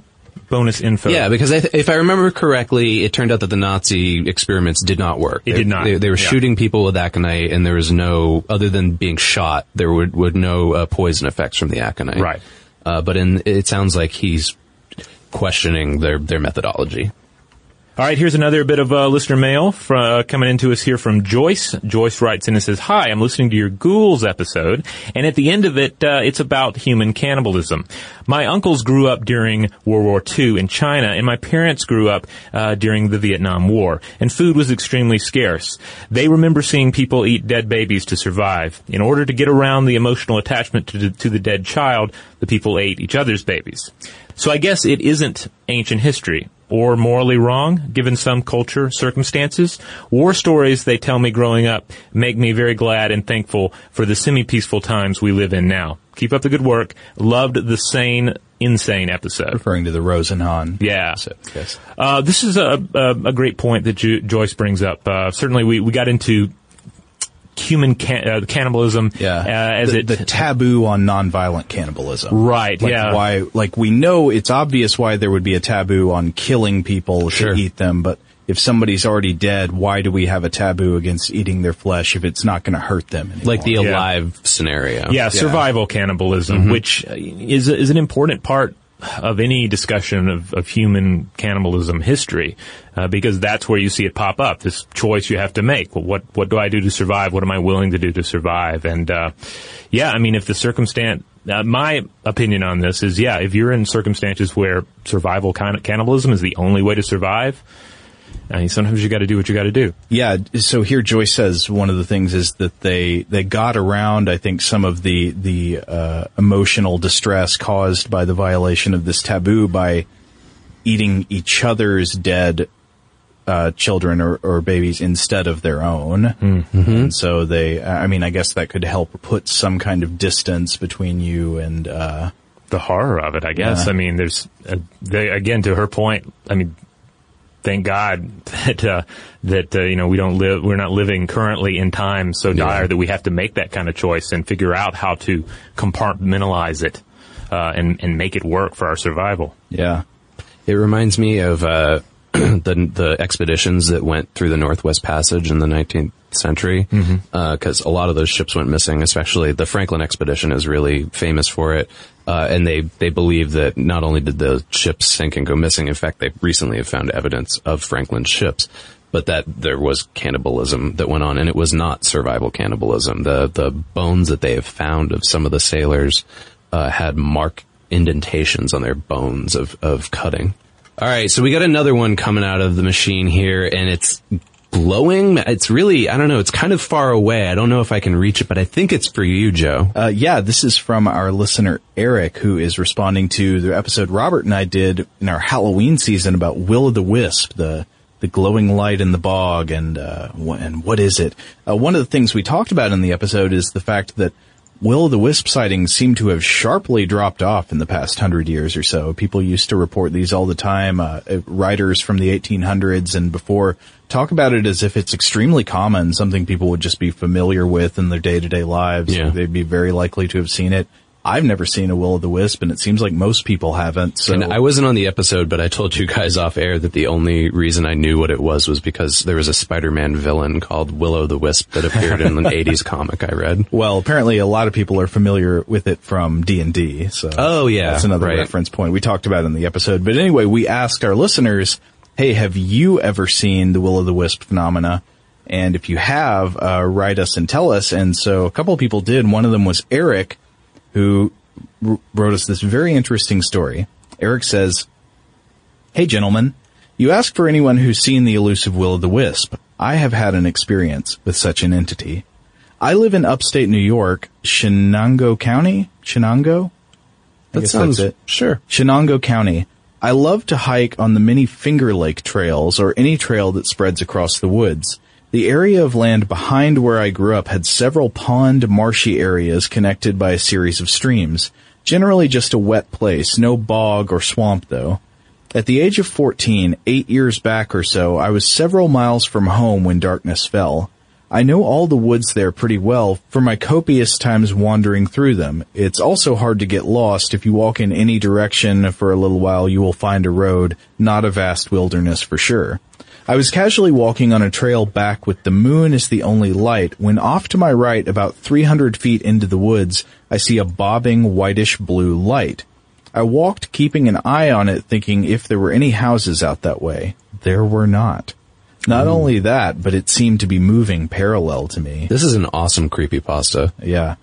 bonus info. Yeah, because I th- if I remember correctly, it turned out that the Nazi experiments did not work. It They- did not. They, they were Yeah. shooting people with aconite, and there was no, other than being shot, there would were no uh, poison effects from the aconite. Right. Uh, but in, it sounds like he's questioning their their methodology. All right, here's another bit of uh, listener mail uh, coming into us here from Joyce. Joyce writes in and says, "Hi, I'm listening to your ghouls episode, and at the end of it, uh, it's about human cannibalism. My uncles grew up during World War II in China, and my parents grew up uh, during the Vietnam War, and food was extremely scarce. They remember seeing people eat dead babies to survive. In order to get around the emotional attachment to, to the dead child, the people ate each other's babies. So I guess it isn't ancient history." Or morally wrong given some culture circumstances. War stories they tell me growing up make me very glad and thankful for the semi-peaceful times we live in now. Keep up the good work. Loved the sane, insane episode. Referring to the Rosenhan. Yeah. So, yes. Uh, this is a, a, a great point that Ju- Joyce brings up. Uh, certainly we, we got into human can- uh, cannibalism Yeah. uh, as the, it the taboo on nonviolent cannibalism. Right, Like yeah. Why, like we know it's obvious why there would be a taboo on killing people Sure. to eat them, but if somebody's already dead, why do we have a taboo against eating their flesh if it's not going to hurt them anymore? Like the Yeah. alive scenario. Yeah, survival cannibalism, which uh, is is an important part of any discussion of, of human cannibalism history, uh, because that's where you see it pop up. This choice you have to make. Well, what what do I do to survive? What am I willing to do to survive? And uh, yeah, I mean, if the circumstance, uh, my opinion on this is, yeah, if you're in circumstances where survival of cannibalism is the only way to survive, I mean, sometimes you got to do what you got to do. Yeah, so here Joyce says one of the things is that they they got around I think some of the the uh, emotional distress caused by the violation of this taboo by eating each other's dead uh, children or, or babies instead of their own. And so they I mean I guess that could help put some kind of distance between you and uh, the horror of it, I guess. Yeah. I mean, there's, uh, they, again, to her point, I mean, thank God that, uh, that, uh, you know, we don't live, we're not living currently in times so dire that we have to make that kind of choice and figure out how to compartmentalize it, uh, and, and make it work for our survival. yeah. It reminds me of uh, the the expeditions that went through the Northwest Passage in the 19th century, because a lot of those ships went missing. Especially the Franklin expedition is really famous for it, uh, and they they believe that not only did the ships sink and go missing, in fact, they recently have found evidence of Franklin's ships. But that there was cannibalism that went on, and it was not survival cannibalism. The the bones that they have found of some of the sailors uh, had mark indentations on their bones of, of cutting. All right, so we got another one coming out of the machine here, and it's glowing. It's really, I don't know, it's kind of far away. I don't know if I can reach it, but I think it's for you, Joe. Uh, yeah, this is from our listener Eric, who is responding to the episode Robert and I did in our Halloween season about Will o' the Wisp, the the glowing light in the bog, and uh, and what is it? Uh, one of the things we talked about in the episode is the fact that Will the Wisp sightings seem to have sharply dropped off in the past hundred years or so. People used to report these all the time. Uh, uh, writers from the 1800s and before talk about it as if it's extremely common, something people would just be familiar with in their day to day lives. Yeah. They'd be very likely to have seen it. I've never seen a Will o' the Wisp, and it seems like most people haven't. So And I wasn't on the episode, but I told you guys off air that the only reason I knew what it was was because there was a Spider-Man villain called Will o' the Wisp that appeared in an 80s comic I read. Well, apparently a lot of people are familiar with it from D&D, so. Oh, yeah, That's another right. reference point we talked about in the episode. But anyway, we asked our listeners, hey, have you ever seen the Will o' the Wisp phenomena? And if you have, uh, write us and tell us. And so a couple of people did. One of them was Eric, who w- wrote us this very interesting story. Eric says, Hey gentlemen, you ask for anyone who's seen the elusive Will o' the Wisp. I have had an experience with such an entity. I live in upstate New York, Chenango County? Chenango? That sounds, it. sure. Chenango County. I love to hike on the many Finger Lake trails or any trail that spreads across the woods. The area of land behind where I grew up had several pond marshy areas connected by a series of streams. Generally just a wet place, no bog or swamp though. At the age of 14, eight years back or so, I was several miles from home when darkness fell. I know all the woods there pretty well from my copious times wandering through them. It's also hard to get lost. If you walk in any direction for a little while, you will find a road, not a vast wilderness for sure. I was casually walking on a trail back with the moon as the only light when off to my right, about 300 feet into the woods, I see a bobbing whitish blue light. I walked keeping an eye on it thinking if there were any houses out that way. There were not. Not only that, but it seemed to be moving parallel to me. This is an awesome creepy pasta. Yeah.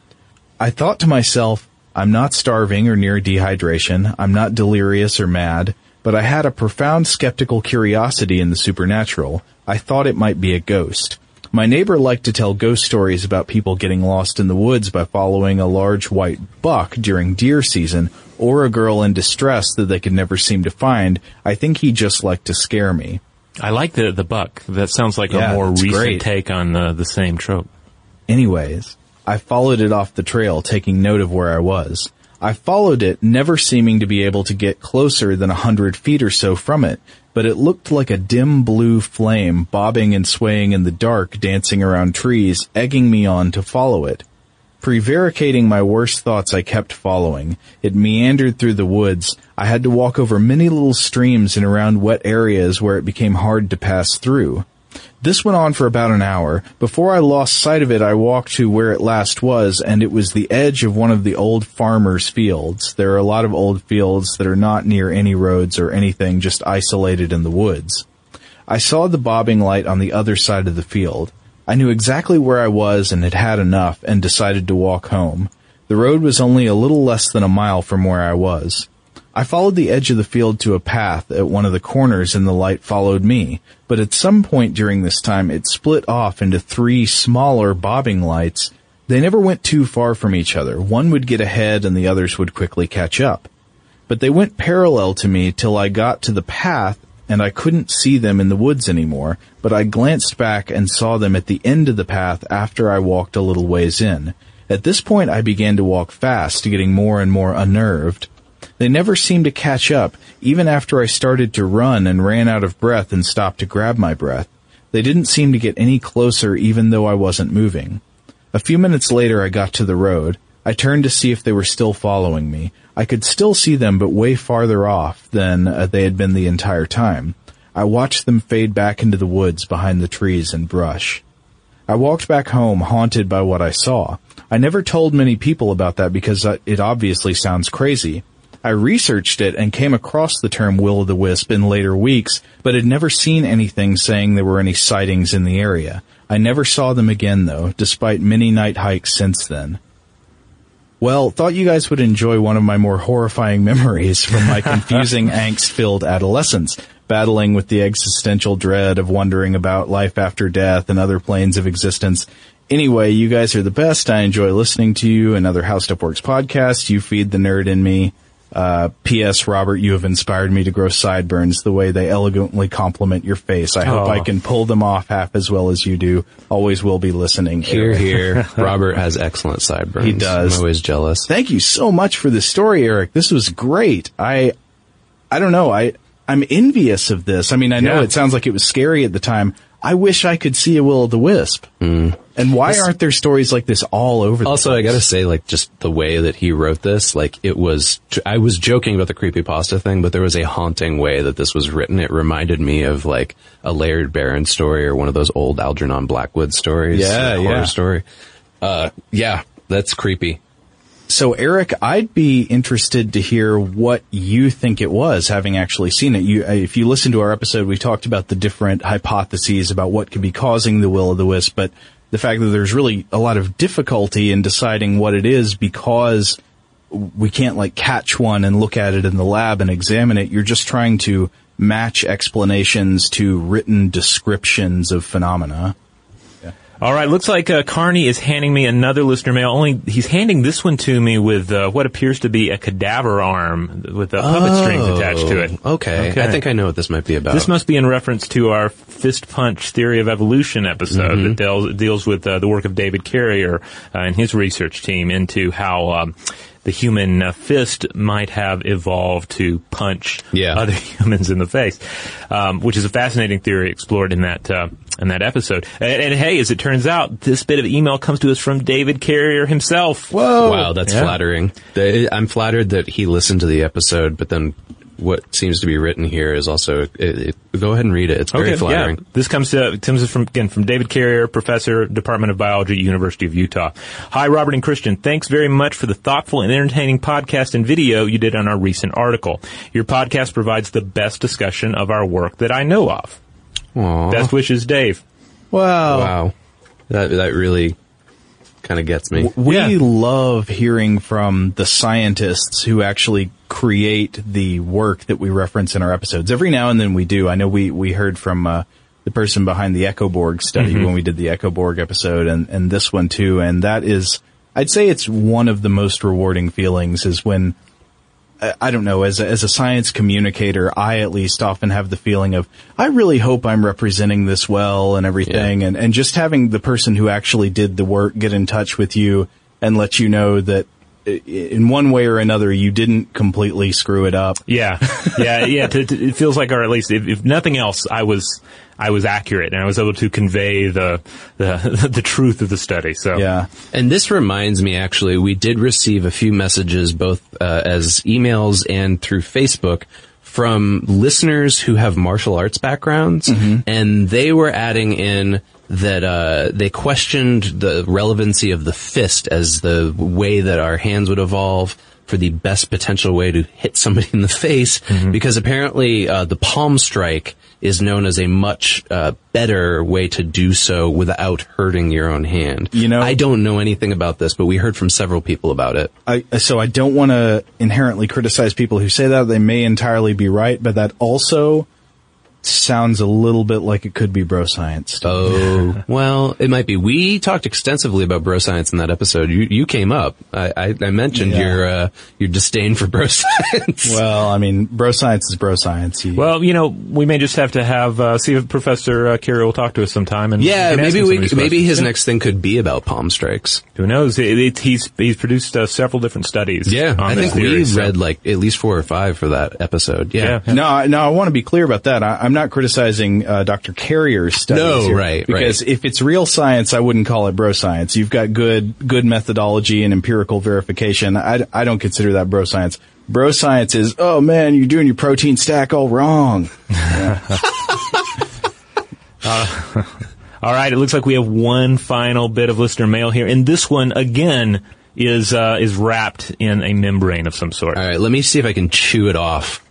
I thought to myself, I'm not starving or near dehydration. I'm not delirious or mad, but I had a profound skeptical curiosity in the supernatural. I thought it might be a ghost. My neighbor liked to tell ghost stories about people getting lost in the woods by following a large white buck during deer season or a girl in distress that they could never seem to find. I think he just liked to scare me. I like the the buck. That sounds like Yeah, a more recent great. take on the the same trope. Anyways, I followed it off the trail, taking note of where I was. I followed it, never seeming to be able to get closer than a hundred feet or so from it, but it looked like a dim blue flame bobbing and swaying in the dark, dancing around trees, egging me on to follow it. Prevaricating my worst thoughts, I kept following. It meandered through the woods. I had to walk over many little streams and around wet areas where it became hard to pass through. This went on for about an hour. Before I lost sight of it, I walked to where it last was, and it was the edge of one of the old farmers' fields. There are a lot of old fields that are not near any roads or anything, just isolated in the woods. I saw the bobbing light on the other side of the field. I knew exactly where I was and had had enough and decided to walk home. The road was only a little less than a mile from where I was. I followed the edge of the field to a path at one of the corners and the light followed me, but at some point during this time it split off into three smaller bobbing lights. They never went too far from each other. One would get ahead and the others would quickly catch up. But they went parallel to me till I got to the path and I couldn't see them in the woods anymore, but I glanced back and saw them at the end of the path after I walked a little ways in. At this point I began to walk fast, getting more and more unnerved. They never seemed to catch up, even after I started to run and ran out of breath and stopped to grab my breath. They didn't seem to get any closer even though I wasn't moving. A few minutes later I got to the road. I turned to see if they were still following me. I could still see them but way farther off than uh, they had been the entire time. I watched them fade back into the woods behind the trees and brush. I walked back home haunted by what I saw. I never told many people about that because uh, it obviously sounds crazy. I researched it and came across the term will o' the wisp in later weeks, but had never seen anything saying there were any sightings in the area. I never saw them again though, despite many night hikes since then. Well, thought you guys would enjoy one of my more horrifying memories from my confusing angst-filled adolescence. battling with the existential dread of wondering about life after death and other planes of existence. Anyway, you guys are the best. I enjoy listening to you and other How Stuff Works podcasts. You feed the nerd in me. Uh, P.S. Robert, you have inspired me to grow sideburns the way they elegantly complement your face. I hope Oh. I can pull them off half as well as you do. Always will be listening. Here, here. Robert has excellent sideburns. He does. I'm always jealous. Thank you so much for the story, Eric. This was great. I, I don't know. I, I'm envious of this. I mean, I know Yeah. it sounds like it was scary at the time. I wish I could see a Will o' the Wisp. And why aren't there stories like this all over? the Also, I gotta say, like, just the way that he wrote this, like, it was, I was joking about the creepy pasta thing, but there was a haunting way that this was written. It reminded me of, like, a Laird Barron story or one of those old Algernon Blackwood stories. Yeah, a horror yeah. story. Uh, yeah, that's creepy. So, Eric, I'd be interested to hear what you think it was, having actually seen it. You, uh, if you listen to our episode, we talked about the different hypotheses about what could be causing the will o' the wisp, but the fact that there's really a lot of difficulty in deciding what it is because we can't like catch one and look at it in the lab and examine it. You're just trying to match explanations to written descriptions of phenomena. All right, looks like uh, Karnie is handing me another listener mail. Only he's handing this one to me with uh, what appears to be a cadaver arm with uh, puppet strings attached to it. Oh, Okay. I think I know what this might be about. This must be in reference to our fist punch theory of evolution episode Mm-hmm. that deals, deals with uh, the work of David Carrier uh, and his research team into how um, the human uh, fist might have evolved to punch Yeah. other humans in the face, um, which is a fascinating theory explored in that uh, in that episode. And, and hey, as it turns out, this bit of email comes to us from David Carrier himself. Whoa! Wow, that's Yeah. flattering. I'm flattered that he listened to the episode, but then what seems to be written here is also. It, it, go ahead and read it. It's very flattering. Yeah. This comes to comes from again from David Carrier, professor, Department of Biology, University of Utah. Hi, Robert and Christian. Thanks very much for the thoughtful and entertaining podcast and video you did on our recent article. Your podcast provides the best discussion of our work that I know of. Aw. Best wishes, Dave. wow. Wow. That that really kind of gets me. We Yeah. love hearing from the scientists who actually create the work that we reference in our episodes. Every now and then we do. I know we, we heard from, uh, the person behind the Echo Borg study when we did the Echo Borg episode and, and this one too. And that is, I'd say it's one of the most rewarding feelings is when, I- don't know, as a, as a science communicator, I at least often have the feeling of, I really hope I'm representing this well and everything. And, and just having the person who actually did the work get in touch with you and let you know that in one way or another, you didn't completely screw it up. Yeah, yeah, yeah. It feels like, or at least, if, if nothing else, I was I was accurate and I was able to convey the the the truth of the study. So Yeah. And this reminds me, actually, we did receive a few messages, both uh, as emails and through Facebook, from listeners who have martial arts backgrounds, and they were adding in that uh, they questioned the relevancy of the fist as the way that our hands would evolve for the best potential way to hit somebody in the face, because apparently uh, the palm strike is known as a much uh, better way to do so without hurting your own hand. You know- I don't know anything about this, but we heard from several people about it. I, so I don't want to inherently criticize people who say that. They may entirely be right, but that also sounds a little bit like it could be bro science. Oh, well, it might be. We talked extensively about bro science in that episode. You you came up. I I, I mentioned Yeah. your uh, your disdain for bro science. Well, I mean, bro science is bro science. You- Well, you know, we may just have to have uh, see if Professor uh, Carey will talk to us sometime. And yeah, we can ask maybe we maybe questions. his next thing could be about palm strikes. Who knows? It, it, he's he's produced uh, several different studies. Yeah, on I think theory, we so- read like at least four or five for that episode. Yeah. Yeah. No, I- no, I want to be clear about that. I, I'm not criticizing uh, Dr. Carrier's studies. No, here, right, Because right. if it's real science, I wouldn't call it bro science. You've got good, good methodology and empirical verification. I, I don't consider that bro science. Bro science is, oh man, you're doing your protein stack all wrong. All right, it looks like we have one final bit of listener mail here, and this one again is uh, is wrapped in a membrane of some sort. All right, let me see if I can chew it off.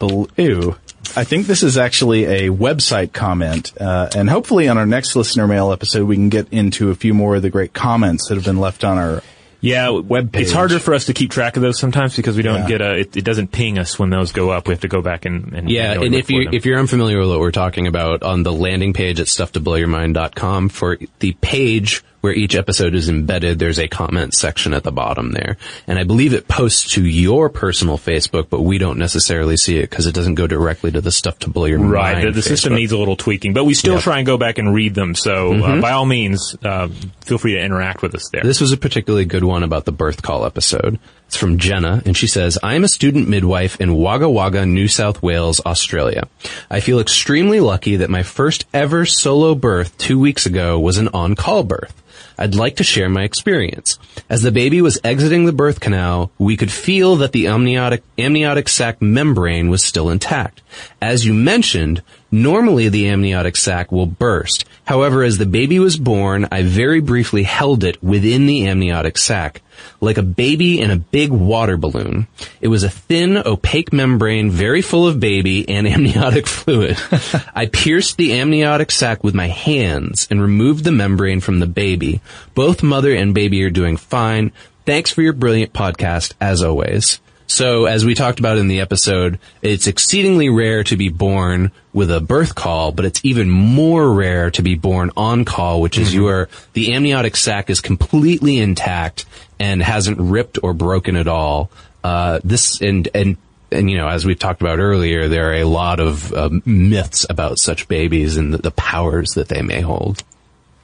Ew. I think this is actually a website comment, uh, and hopefully on our next listener mail episode we can get into a few more of the great comments that have been left on our Yeah, web page. It's harder for us to keep track of those sometimes because we don't Yeah. get a. It, it doesn't ping us when those go up. We have to go back and, and Yeah, manually and if you them. if you're unfamiliar with what we're talking about, on the landing page at stufftoblowyourmind.com for the page where each episode is embedded, there's a comment section at the bottom there, and I believe it posts to your personal Facebook, but we don't necessarily see it because it doesn't go directly to the Stuff to Blow Your Right, Mind. the, the system needs a little tweaking, but we still Yep. Mm-hmm. try and go back and read them. So uh, by all means, uh, feel free to interact with us there. This was a particularly good one about the birth caul episode. It's from Jenna, and she says, I am a student midwife in Wagga Wagga, New South Wales, Australia. I feel extremely lucky that my first ever solo birth two weeks ago was an en-caul birth. I'd like to share my experience. As the baby was exiting the birth canal, we could feel that the amniotic, amniotic sac membrane was still intact. As you mentioned, normally the amniotic sac will burst. However, as the baby was born, I very briefly held it within the amniotic sac, like a baby in a big water balloon. It was a thin, opaque membrane, very full of baby and amniotic fluid. I pierced the amniotic sac with my hands and removed the membrane from the baby. Both mother and baby are doing fine. Thanks for your brilliant podcast, as always. So, as we talked about in the episode, it's exceedingly rare to be born with a birth caul, but it's even more rare to be born en caul, which is your, the amniotic sac is completely intact and hasn't ripped or broken at all. Uh, this, and, and, and you know, as we've talked about earlier, there are a lot of uh, myths about such babies and the, the powers that they may hold.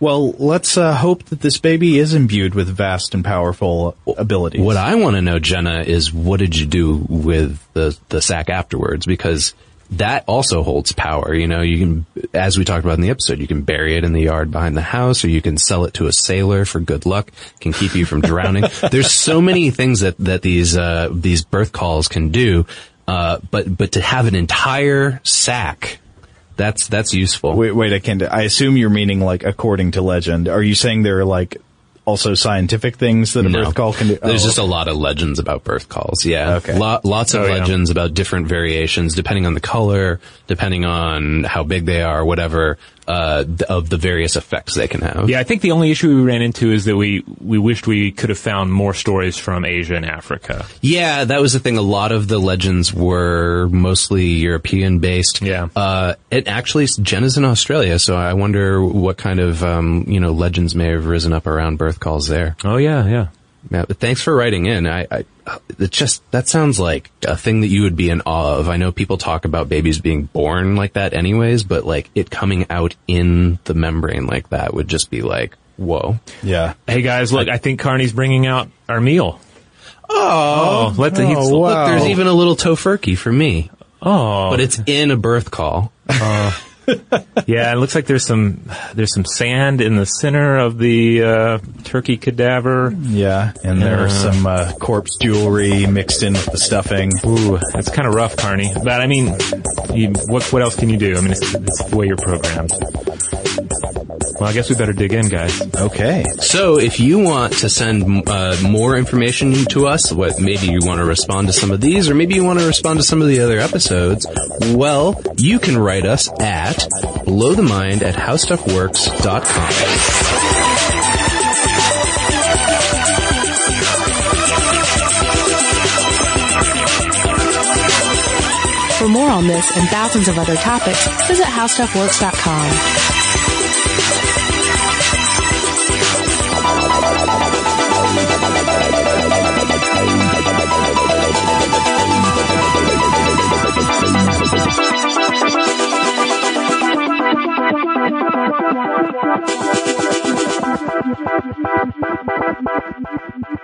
Well, let's uh, hope that this baby is imbued with vast and powerful abilities. What I want to know, Jenna, is what did you do with the the sack afterwards? Because that also holds power. You know, you can, as we talked about in the episode, you can bury it in the yard behind the house, or you can sell it to a sailor for good luck. Can keep you from drowning. There's so many things that that these uh, these birth cauls can do. Uh, but but to have an entire sack, that's that's useful. Wait, wait, I can't. I assume you're meaning like according to legend. Are you saying there are like also scientific things that a No. birth caul can do? There's Oh, just a lot of legends about birth cauls. Yeah. Okay. Lo- lots of Oh, yeah. legends about different variations, depending on the color, depending on how big they are, whatever, uh, of the various effects they can have. yeah, I think the only issue we ran into is that we we wished we could have found more stories from Asia and Africa. Yeah, that was the thing. A lot of the legends were mostly European based. Yeah. Uh, it actually, Jenna's in Australia, so I wonder what kind of, um, you know, legends may have risen up around birth cauls there. Oh yeah, yeah. Yeah, but thanks for writing in. I, I, Uh, it just, that sounds like a thing that you would be in awe of. I know people talk about babies being born like that anyways, but like it coming out in the membrane like that would just be like, whoa. yeah. Hey guys, look, I think Karnie's bringing out our meal. Oh, oh let the heat. Oh, wow. Look, there's even a little Tofurky for me, Oh, but it's in a birth caul. Uh. yeah. It looks like there's some there's some sand in the center of the uh, turkey cadaver. Yeah, and there's some uh, corpse jewelry mixed in with the stuffing. Ooh, that's kind of rough, Karnie. But I mean, you, what what else can you do? I mean, it's, it's the way you're programmed. Well, I guess we better dig in, guys. Okay. So if you want to send uh, more information to us, what maybe you want to respond to some of these, or maybe you want to respond to some of the other episodes, well, you can write us at blowthemind at howstuffworks.com. For more on this and thousands of other topics, visit howstuffworks.com. Thank you.